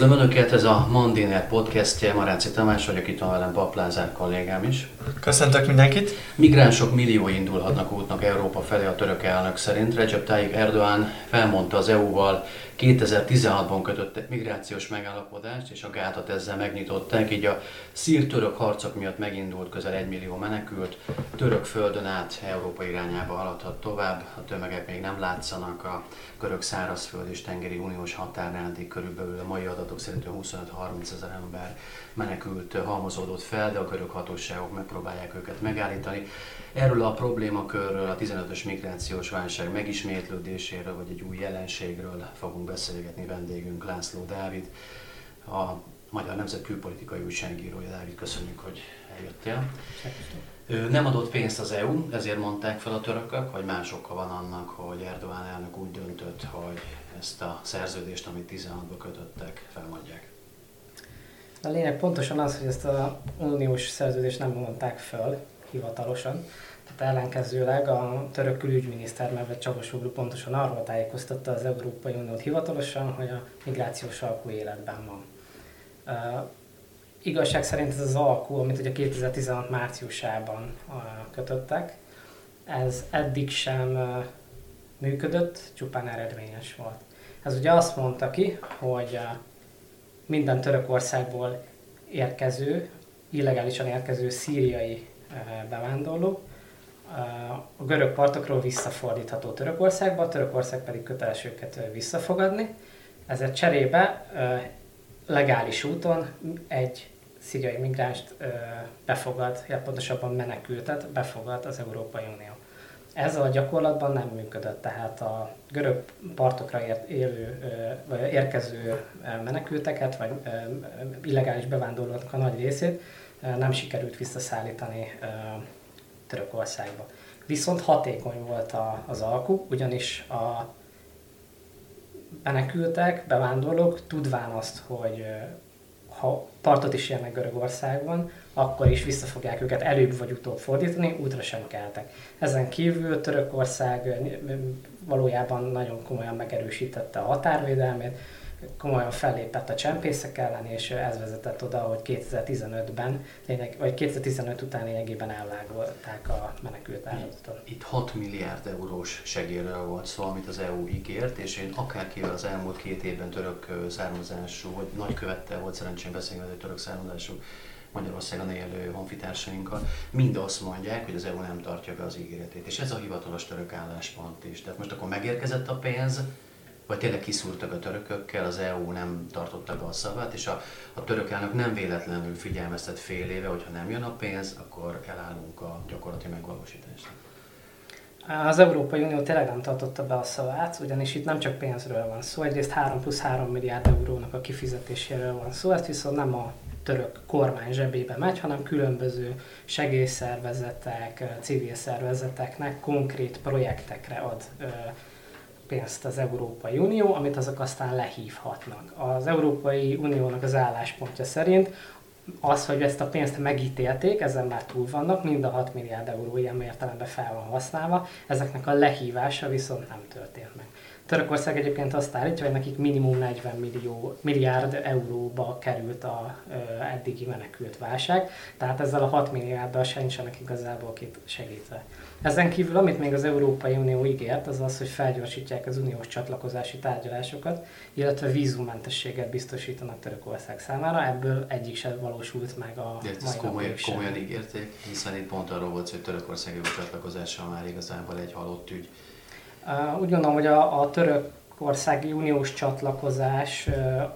Üdvözlöm Önöket, ez a Mandiner podcastje, Maráci Tamás vagyok, itt van velem Paplázár kollégám is. Köszöntök mindenkit! Migránsok milliói indulhatnak útnak Európa felé a török elnök szerint. Recep Tayyip Erdoğan felmondta az EU-val 2016-ban kötött migrációs megállapodást, és a gátat ezzel megnyitották, így a szír-török harcok miatt megindult közel egy millió menekült, török földön át Európa irányába haladhat tovább, a tömegek még nem látszanak, a görög szárazföld és tengeri uniós határnál körülbelül a mai adatok szerint 25-30 ezer ember menekült halmozódott fel, de a görög hatóságok megpróbálják őket megállítani. Erről a problémakörről, a 15-ös migrációs válság megismétlődéséről, vagy egy új jelenségről fogunk beszélgetni vendégünk László Dávid, a Magyar Nemzet külpolitikai újságírója. Dávid, köszönjük, hogy eljöttél. Nem adott pénzt az EU, ezért mondták fel a törökök, vagy más oka van annak, hogy Erdoğan elnök úgy döntött, hogy ezt a szerződést, amit 16-ban kötöttek, felmondják. A lényeg pontosan az, hogy ezt a uniós szerződést nem mondták föl hivatalosan. Tehát ellenkezőleg a török külügyminiszter Mevlet Csavosoglu pontosan arról tájékoztatta az Európai Uniót hivatalosan, hogy a migrációs alkú életben van. Uh, igazság szerint ez az alkú, amit ugye 2016 márciusában uh, kötöttek, ez eddig sem uh, működött, csupán eredményes volt. Ez ugye azt mondta ki, hogy uh, minden Törökországból érkező, illegálisan érkező szíriai bevándorló a görög partokról visszafordítható Törökországba, Törökország pedig köteles őket visszafogadni. Ezért cserébe legális úton egy szíriai migránst befogad, illetve pontosabban menekültet befogad az Európai Unió. Ez a gyakorlatban nem működött, tehát a görög partokra élő, vagy érkező menekülteket, vagy illegális bevándorlóknak a nagy részét nem sikerült visszaszállítani Törökországba. Viszont hatékony volt az alku, ugyanis a menekültek, bevándorlók tudván azt, hogy ha partot is érnek Görögországban, akkor is vissza fogják őket előbb vagy utóbb fordítani, útra sem keltek. Ezen kívül Törökország valójában nagyon komolyan megerősítette a határvédelmét, komolyan fellépett a csempészek ellen, és ez vezetett oda, hogy 2015-ben, vagy 2015 után lényegében ellágolták a menekült áldozatot. Itt 6 milliárd eurós segélyről volt szó, amit az EU ígért, és én akárkivel az elmúlt két évben török származású, vagy nagykövettel volt szerencsém beszélni, hogy török származású Magyarországon élő honfitársainkkal, mind azt mondják, hogy az EU nem tartja be az ígéretét. És ez a hivatalos török álláspont is. Tehát most akkor megérkezett a pénz, vagy tényleg kiszúrtak a törökökkel, az EU nem tartotta be a szavát, és a, a török elnök nem véletlenül figyelmeztet fél éve, hogy ha nem jön a pénz, akkor elállunk a gyakorlati megvalósításra. Az Európai Unió tényleg nem tartotta be a szavát, ugyanis itt nem csak pénzről van szó, egyrészt 3 plusz 3 milliárd eurónak a kifizetéséről van szó, ezt viszont nem a török kormány zsebébe megy, hanem különböző segélyszervezetek, civil szervezeteknek konkrét projektekre ad pénzt az Európai Unió, amit azok aztán lehívhatnak. Az Európai Uniónak az álláspontja szerint az, hogy ezt a pénzt megítélték, ezen már túl vannak, mind a 6 milliárd euró ilyen értelemben fel van használva, ezeknek a lehívása viszont nem történt meg. Törökország egyébként azt állítja, hogy nekik minimum 40 millió, milliárd euróba került a ö, eddigi menekült válság, tehát ezzel a 6 milliárddal nincsenek igazából két segítve. Ezen kívül, amit még az Európai Unió ígért, az az, hogy felgyorsítják az uniós csatlakozási tárgyalásokat, illetve vízummentességet biztosítanak Törökország számára. Ebből egyik sem valósult meg a De mai komolyan, komolyan ígérték, hiszen itt pont arról volt, hogy Törökország csatlakozása már igazából egy halott ügy. Úgy gondolom, hogy a, a török országi uniós csatlakozás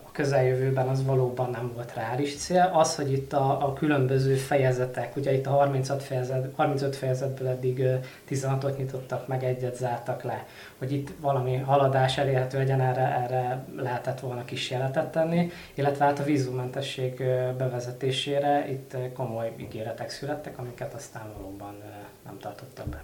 a közeljövőben az valóban nem volt reális cél. Az, hogy itt a, a különböző fejezetek, ugye itt a 36 fejezet, 35 fejezetből eddig 16-ot nyitottak meg, egyet zártak le, hogy itt valami haladás elérhető legyen, erre, erre lehetett volna kísérletet tenni, illetve hát a vízumentesség bevezetésére itt komoly ígéretek születtek, amiket aztán valóban nem tartottak be.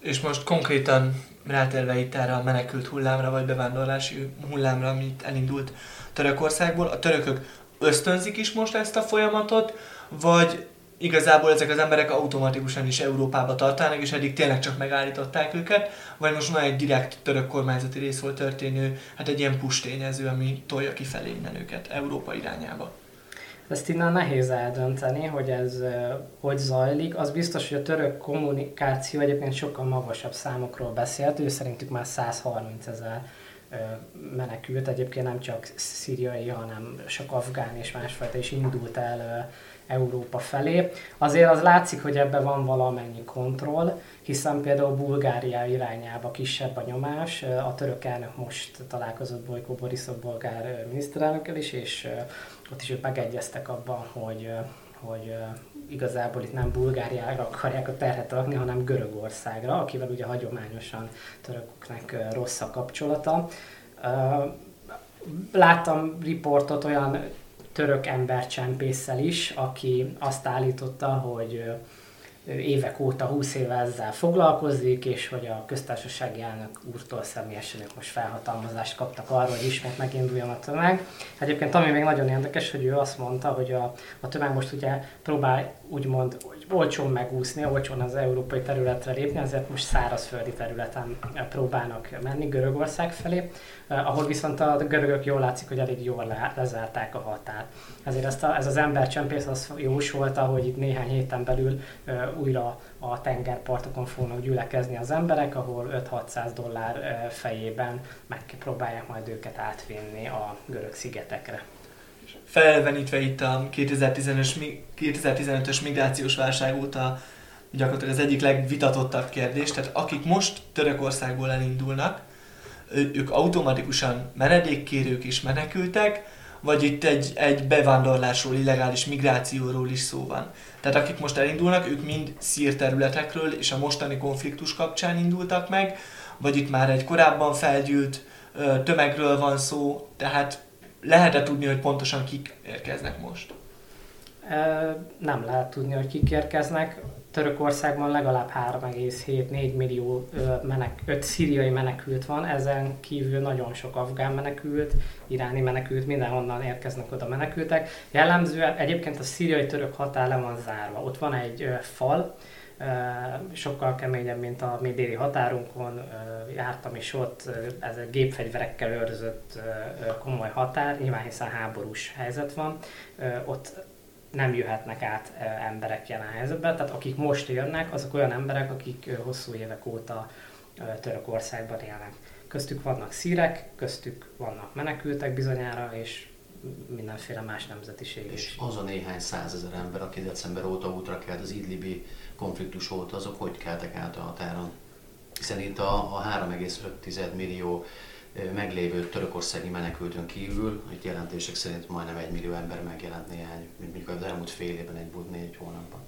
És most konkrétan rátérve itt erre a menekült hullámra, vagy bevándorlási hullámra, amit elindult Törökországból, a törökök ösztönzik is most ezt a folyamatot, vagy igazából ezek az emberek automatikusan is Európába tartanak, és eddig tényleg csak megállították őket, vagy most már egy direkt török kormányzati részről történő, hát egy ilyen push tényező, ami tolja kifelé innen őket Európa irányába. Ezt innen nehéz eldönteni, hogy ez hogy zajlik. Az biztos, hogy a török kommunikáció egyébként sokkal magasabb számokról beszélt. Ő szerintük már 130 ezer menekült, egyébként nem csak szíriai, hanem sok afgán és másfajta is indult el Európa felé. Azért az látszik, hogy ebben van valamennyi kontroll, hiszen például Bulgária irányába kisebb a nyomás. A török elnök most találkozott Bojko Borisov bolgár miniszterelnökkel is, és ott is ők megegyeztek abban, hogy, hogy igazából itt nem Bulgáriára akarják a terhet adni, hanem Görögországra, akivel ugye hagyományosan törököknek rossz a kapcsolata. Láttam riportot olyan török embercsempésszel is, aki azt állította, hogy évek óta, 20 éve ezzel foglalkozik, és hogy a köztársasági elnök úrtól személyesen ők most felhatalmazást kaptak arra, hogy ismét meginduljon a tömeg. Egyébként ami még nagyon érdekes, hogy ő azt mondta, hogy a, a tömeg most ugye próbál úgymond olcsón megúszni, olcsón az európai területre lépni, ezért most szárazföldi területen próbálnak menni Görögország felé, eh, ahol viszont a görögök jól látszik, hogy elég jól le, lezárták a határt. Ezért ezt a, ez az embercsempész az jósolta, hogy itt néhány héten belül eh, újra a tengerpartokon fognak gyülekezni az emberek, ahol 5-600 dollár eh, fejében megpróbálják majd őket átvinni a görög szigetekre felvenítve itt a 2015-ös migrációs válság óta gyakorlatilag az egyik legvitatottabb kérdés, tehát akik most Törökországból elindulnak, ők automatikusan menedékkérők és menekültek, vagy itt egy, egy bevándorlásról, illegális migrációról is szó van. Tehát akik most elindulnak, ők mind szír területekről és a mostani konfliktus kapcsán indultak meg, vagy itt már egy korábban felgyűlt tömegről van szó, tehát lehet-e tudni, hogy pontosan kik érkeznek most? Nem lehet tudni, hogy kik érkeznek. Törökországban legalább 3,7-4 millió menek, 5 szíriai menekült van, ezen kívül nagyon sok afgán menekült, iráni menekült, mindenhonnan érkeznek oda menekültek. Jellemzően egyébként a szíriai-török határ le van zárva. Ott van egy fal, sokkal keményebb, mint a mi déli határunkon. Jártam is ott, ez egy gépfegyverekkel őrzött komoly határ, nyilván hiszen háborús helyzet van. Ott nem jöhetnek át emberek jelen helyzetben, tehát akik most jönnek, azok olyan emberek, akik hosszú évek óta Törökországban élnek. Köztük vannak szírek, köztük vannak menekültek bizonyára, és mindenféle más nemzetiség És az a néhány százezer ember, aki december óta útra kelt az idlibi konfliktus óta, azok hogy keltek át a határon? Hiszen itt a, a 3,5 millió meglévő törökországi menekültön kívül, itt jelentések szerint majdnem egy millió ember megjelent néhány, mondjuk az elmúlt fél évben, egy, négy hónapban.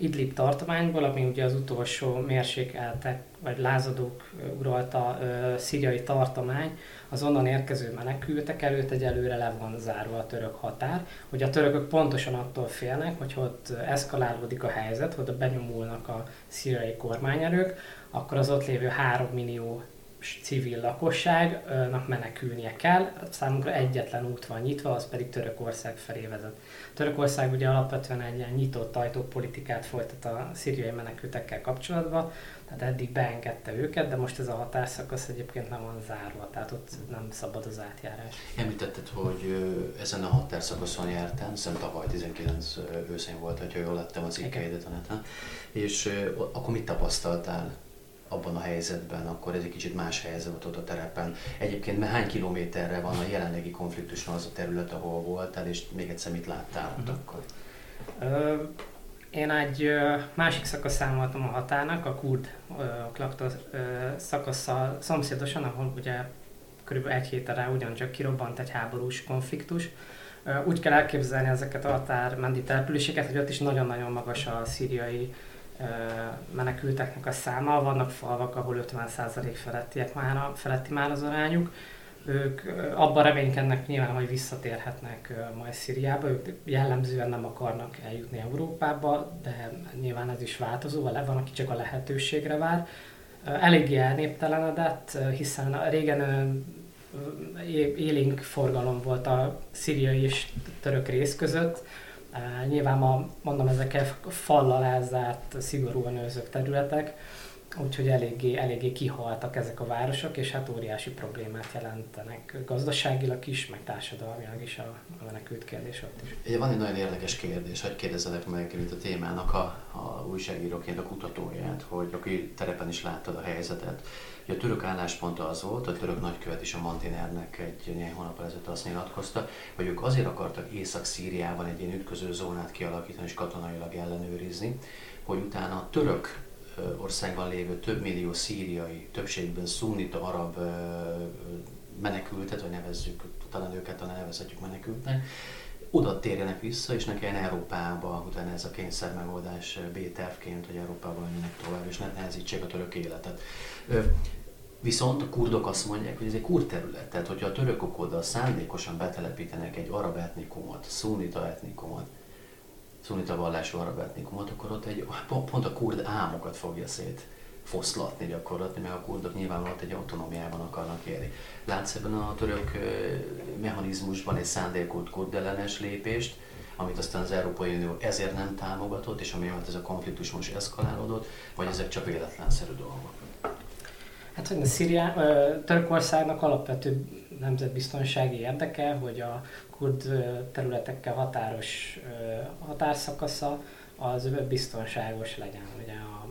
Idlib tartományból, ami ugye az utolsó mérsékeltek, vagy lázadók uralta ö, szíriai tartomány, az onnan érkező menekültek előtt egyelőre le van zárva a török határ, hogy a törökök pontosan attól félnek, hogy ott eszkalálódik a helyzet, hogy benyomulnak a szíriai kormányerők, akkor az ott lévő 3 millió civil lakosságnak menekülnie kell. Számunkra egyetlen út van nyitva, az pedig Törökország felé vezet. Törökország ugye alapvetően egy ilyen nyitott ajtópolitikát folytat a szíriai menekültekkel kapcsolatban, tehát eddig beengedte őket, de most ez a határszakasz egyébként nem van zárva, tehát ott nem szabad az átjárás. Említetted, hogy ezen a határszakaszon jártál, hiszem tavaly 19 őszén volt, hogyha jól lettem az ikkeidet a neten, és akkor mit tapasztaltál abban a helyzetben, akkor ez egy kicsit más helyzet volt ott a terepen. Egyébként hány kilométerre van a jelenlegi konfliktusnál az a terület, ahol voltál, és még egyszer mit láttál ott akkor? Én egy másik szakaszán voltam a határnak, a kurd klakta szakaszsal szomszédosan, ahol ugye körülbelül egy hétre rá ugyancsak kirobbant egy háborús konfliktus. Úgy kell elképzelni ezeket a határmenti településeket, hogy ott is nagyon-nagyon magas a szíriai menekülteknek a száma. Vannak falvak, ahol 50% felettiek már, feletti már az arányuk. Ők abban reménykednek nyilván, hogy visszatérhetnek majd Szíriába. Ők jellemzően nem akarnak eljutni Európába, de nyilván ez is változó, van, aki csak a lehetőségre vár. Eléggé elnéptelenedett, hiszen régen élénk forgalom volt a szíriai és török rész között, Nyilván ma, mondom, ezek fallal elzárt, szigorúan őrzött területek, úgyhogy eléggé, eléggé kihaltak ezek a városok, és hát óriási problémát jelentenek gazdaságilag is, meg társadalmilag is a, a menekült kérdés ott is. Ugye van egy nagyon érdekes kérdés, hogy kérdezzelek meg, mint a témának a, a újságíróként a kutatóját, hogy aki terepen is láttad a helyzetet. Ugye a török álláspont az volt, a török nagykövet is a Mantinernek egy néhány hónap ezelőtt azt nyilatkozta, hogy ők azért akartak Észak-Szíriában egy ilyen ütköző zónát kialakítani és katonailag ellenőrizni, hogy utána a török országban lévő több millió szíriai, többségben szunnita arab menekültet, vagy nevezzük, talán őket talán nevezhetjük menekültnek, oda térjenek vissza, és ne kelljen Európába, utána ez a kényszer megoldás B-tervként, hogy Európában menjenek tovább, és ne nehezítsék a török életet. Viszont a kurdok azt mondják, hogy ez egy kurd terület, tehát hogyha a törökök oda szándékosan betelepítenek egy arab etnikumot, szunita etnikumot, szunita vallású arab etnikumot, akkor ott egy, pont a kurd ámokat fogja szét foszlatni gyakorlatilag, mert a kurdok nyilvánvalóan egy autonómiában akarnak élni. Látsz ebben a török mechanizmusban egy szándékult kurd ellenes lépést, amit aztán az Európai Unió ezért nem támogatott, és ami miatt ez a konfliktus most eszkalálódott, vagy ezek csak véletlenszerű dolgok? Hát, hogy a Szíriá, Törökországnak alapvető nemzetbiztonsági érdeke, hogy a kurd területekkel határos határszakasza az biztonságos legyen. Ugye a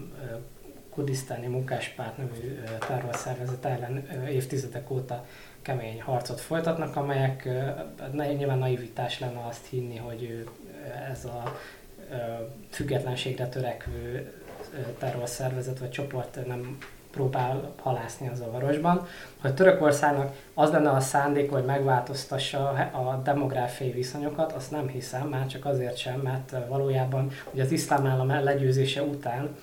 kurdisztáni munkáspárt nevű terrorszervezet ellen évtizedek óta kemény harcot folytatnak, amelyek nyilván naivitás lenne azt hinni, hogy ez a függetlenségre törekvő terrorszervezet vagy csoport nem próbál halászni az zavarosban, hogy Törökországnak az lenne a szándék, hogy megváltoztassa a demográfiai viszonyokat, azt nem hiszem, már csak azért sem, mert valójában ugye az iszlám állam legyőzése után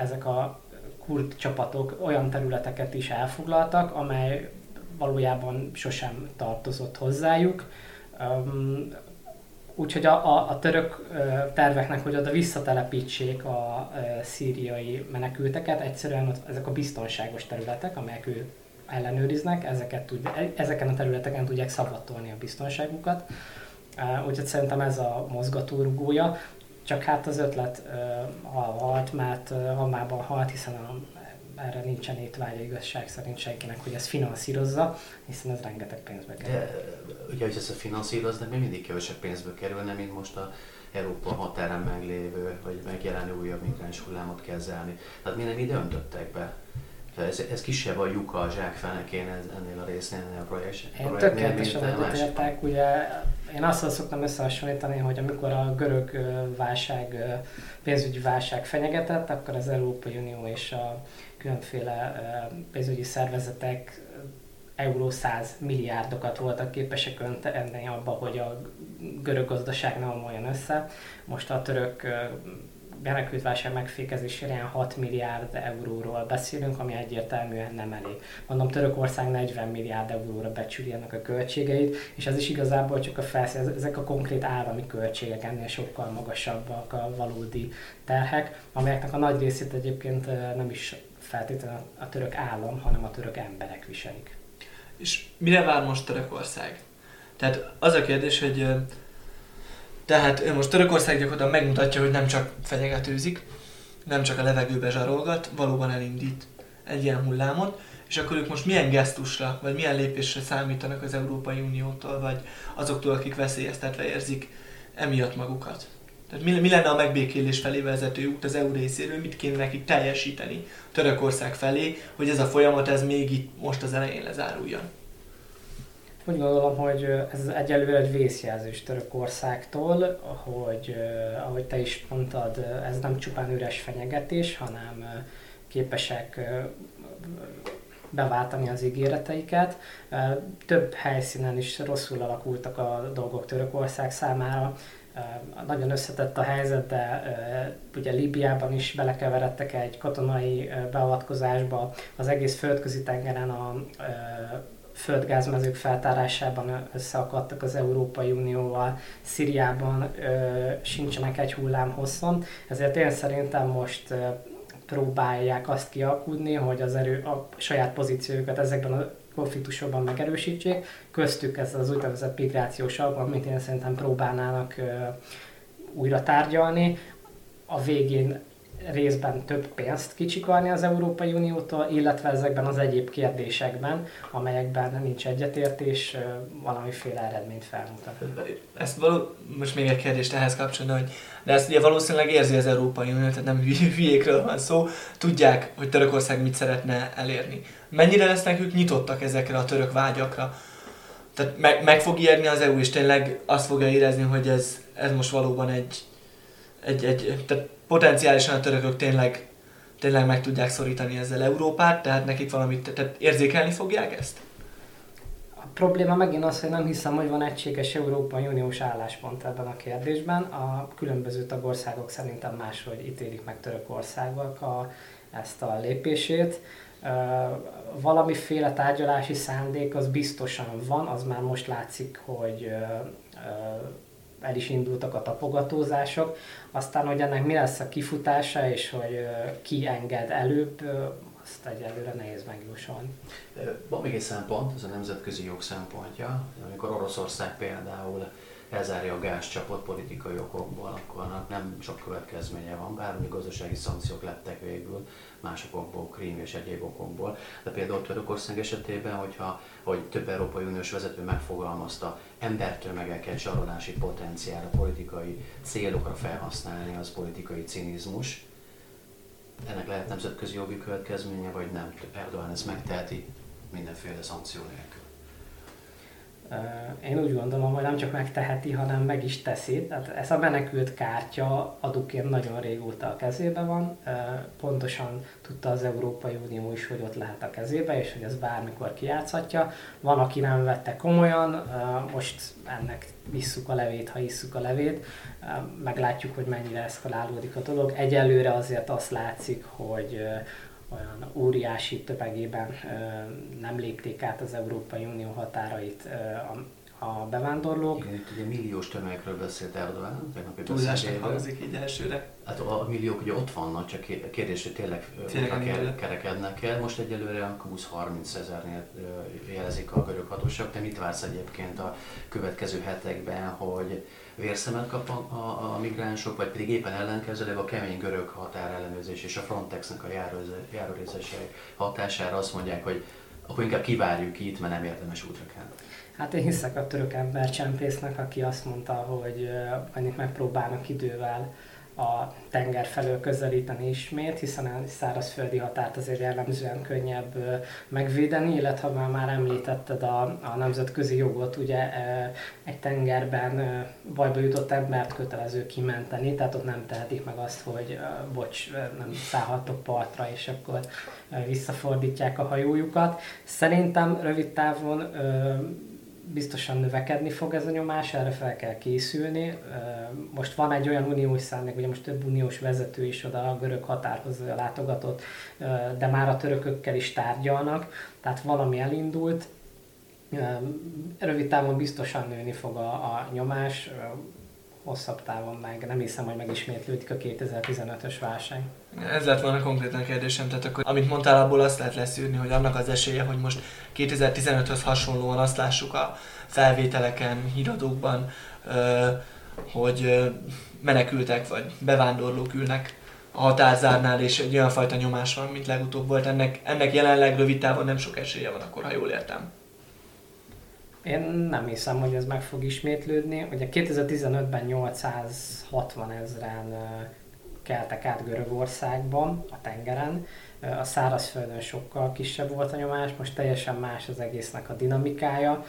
ezek a kurd csapatok olyan területeket is elfoglaltak, amely valójában sosem tartozott hozzájuk. Úgyhogy a, a, a török terveknek, hogy oda visszatelepítsék a szíriai menekülteket, egyszerűen ott, ezek a biztonságos területek, amelyek ő ellenőriznek, ezeket tud, e, ezeken a területeken tudják szavatolni a biztonságukat. Úgyhogy szerintem ez a mozgatórugója. Csak hát az ötlet uh, halt, mert hamában halt, hiszen a erre nincsen étvágya igazság szerint senkinek, hogy ezt finanszírozza, hiszen ez rengeteg pénzbe kerül. De ugye, hogy ezt a finanszíroznak, még mindig kevesebb pénzbe kerülne, mint most a Európa határán meglévő, vagy megjelenő újabb migráns hullámot kezelni. Tehát mi nem ide öntöttek be? Ez, ez kisebb a lyuka a zsákfenekén ennél a résznél, ennél a projekt, Én tökéletesen egyetértek, ugye én azt szoktam összehasonlítani, hogy amikor a görög válság, pénzügyi válság fenyegetett, akkor az Európai Unió és a különféle pénzügyi szervezetek euró 100 milliárdokat voltak képesek öntenni abba, hogy a görög gazdaság ne omoljon össze. Most a török menekültválság megfékezésére ilyen 6 milliárd euróról beszélünk, ami egyértelműen nem elég. Mondom, Törökország 40 milliárd euróra becsüli ennek a költségeit, és ez is igazából csak a felszín, ezek a konkrét állami költségek ennél sokkal magasabbak a valódi terhek, amelyeknek a nagy részét egyébként nem is feltétlenül a török állam, hanem a török emberek viselik. És mire vár most Törökország? Tehát az a kérdés, hogy tehát most Törökország gyakorlatilag megmutatja, hogy nem csak fenyegetőzik, nem csak a levegőbe zsarolgat, valóban elindít egy ilyen hullámot, és akkor ők most milyen gesztusra, vagy milyen lépésre számítanak az Európai Uniótól, vagy azoktól, akik veszélyeztetve érzik emiatt magukat? Tehát mi, mi lenne a megbékélés felé vezető út az EU részéről, mit kéne nekik teljesíteni Törökország felé, hogy ez a folyamat ez még itt most az elején lezáruljon? Úgy gondolom, hogy ez egyelőre egy vészjelzés Törökországtól, hogy ahogy te is mondtad, ez nem csupán üres fenyegetés, hanem képesek beváltani az ígéreteiket. Több helyszínen is rosszul alakultak a dolgok Törökország számára. Nagyon összetett a helyzet, de ugye Líbiában is belekeveredtek egy katonai beavatkozásba, az egész földközi tengeren a földgázmezők feltárásában összeakadtak az Európai Unióval, Szíriában sincsenek egy hullám hosszon, ezért én szerintem most próbálják azt kialkudni, hogy az erő, a saját pozíciójukat ezekben a konfliktusokban megerősítsék, köztük ez az úgynevezett migrációs alap, amit én szerintem próbálnának újra tárgyalni, a végén részben több pénzt kicsikarni az Európai Uniótól, illetve ezekben az egyéb kérdésekben, amelyekben nincs egyetértés, valamiféle eredményt felmutat. Ezt való, most még egy kérdést ehhez kapcsolatban, hogy de ezt ugye valószínűleg érzi az Európai Unió, tehát nem hülyékről van szó, tudják, hogy Törökország mit szeretne elérni. Mennyire lesznek ők nyitottak ezekre a török vágyakra? Tehát meg, meg fog érni az EU, és tényleg azt fogja érezni, hogy ez, ez most valóban egy, egy, egy tehát potenciálisan a törökök tényleg, tényleg meg tudják szorítani ezzel Európát, tehát nekik valamit, tehát érzékelni fogják ezt? A probléma megint az, hogy nem hiszem, hogy van egységes Európai Uniós álláspont ebben a kérdésben. A különböző tagországok szerintem máshogy ítélik meg Törökországnak a, ezt a lépését. Valamiféle tárgyalási szándék az biztosan van, az már most látszik, hogy el is indultak a tapogatózások. Aztán, hogy ennek mi lesz a kifutása, és hogy ki enged előbb, azt egyelőre nehéz megjósolni. Van még egy szempont, ez a nemzetközi jog szempontja. Amikor Oroszország például elzárja a gázcsapot politikai okokból, akkor annak nem sok következménye van, bár gazdasági szankciók lettek végül, más okokból, krím és egyéb okokból. De például Törökország esetében, hogyha hogy több Európai Uniós vezető megfogalmazta, embertömegeket zsarolási potenciálra, politikai célokra felhasználni, az politikai cinizmus. Ennek lehet nemzetközi jogi következménye, vagy nem? Erdogan ezt megteheti mindenféle szankció nélkül. Én úgy gondolom, hogy nem csak megteheti, hanem meg is teszi. Tehát ez a menekült kártya adóként nagyon régóta a kezébe van. Pontosan tudta az Európai Unió is, hogy ott lehet a kezébe, és hogy ez bármikor kijátszhatja. Van, aki nem vette komolyan, most ennek visszük a levét, ha isszuk a levét. Meglátjuk, hogy mennyire eszkalálódik a dolog. Egyelőre azért azt látszik, hogy olyan óriási tömegében nem lépték át az Európai Unió határait a bevándorlók. Igen, itt ugye milliós tömegekről beszélt Erdogan, tegnapi Túlzásnak hangzik így elsőre. Hát a milliók ugye ott vannak, csak kérdés, hogy tényleg, tényleg kerekednek el. Most egyelőre 20-30 ezernél jelezik a görög hatóság. Te mit vársz egyébként a következő hetekben, hogy vérszemet kap a, a, a migránsok, vagy pedig éppen ellenkezőleg a kemény görög határellenőrzés és a Frontexnek a járórészeség hatására azt mondják, hogy akkor inkább kivárjuk itt, mert nem érdemes útra kell. Hát én hiszek a török embercsempésznek, aki azt mondta, hogy annyit megpróbálnak idővel a tenger felől közelíteni ismét, hiszen a szárazföldi határt azért jellemzően könnyebb megvédeni, illetve már, már említetted a, a nemzetközi jogot, ugye egy tengerben bajba jutott embert kötelező kimenteni, tehát ott nem tehetik meg azt, hogy bocs, nem szállhatok partra, és akkor visszafordítják a hajójukat. Szerintem rövid távon biztosan növekedni fog ez a nyomás, erre fel kell készülni. Most van egy olyan uniós szándék, ugye most több uniós vezető is oda a görög határhoz látogatott, de már a törökökkel is tárgyalnak, tehát valami elindult. Rövid távon biztosan nőni fog a, a nyomás, hosszabb távon meg nem hiszem, hogy megismétlődik a 2015-ös válság. Ez lett volna konkrétan a kérdésem, tehát akkor amit mondtál, abból azt lehet leszűrni, hogy annak az esélye, hogy most 2015-höz hasonlóan azt lássuk a felvételeken, híradókban, hogy menekültek vagy bevándorlók ülnek a határzárnál, és egy olyan fajta nyomás van, mint legutóbb volt. Ennek, ennek jelenleg rövid távon nem sok esélye van, akkor ha jól értem. Én nem hiszem, hogy ez meg fog ismétlődni. Ugye 2015-ben 860 ezeren keltek át Görögországban, a tengeren. A szárazföldön sokkal kisebb volt a nyomás, most teljesen más az egésznek a dinamikája.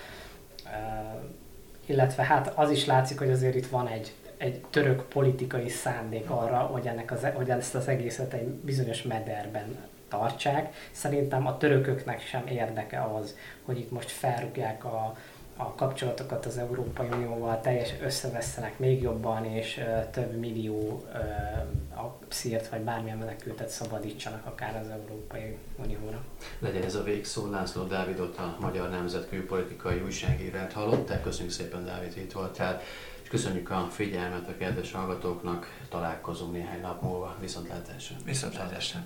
Illetve hát az is látszik, hogy azért itt van egy, egy török politikai szándék arra, hogy, ennek az, hogy ezt az egészet egy bizonyos mederben tartsák. Szerintem a törököknek sem érdeke az, hogy itt most felrúgják a, a kapcsolatokat az Európai Unióval teljes összevesztenek még jobban, és uh, több millió uh, a szírt vagy bármilyen menekültet szabadítsanak akár az Európai Unióra. Legyen ez a végszó. László Dávidot, a Magyar Nemzet külpolitikai újságírát hallották. Köszönjük szépen, Dávid, hogy itt voltál. És köszönjük a figyelmet a kedves hallgatóknak. Találkozunk néhány nap múlva. Viszontlátásra. Viszontlátásra.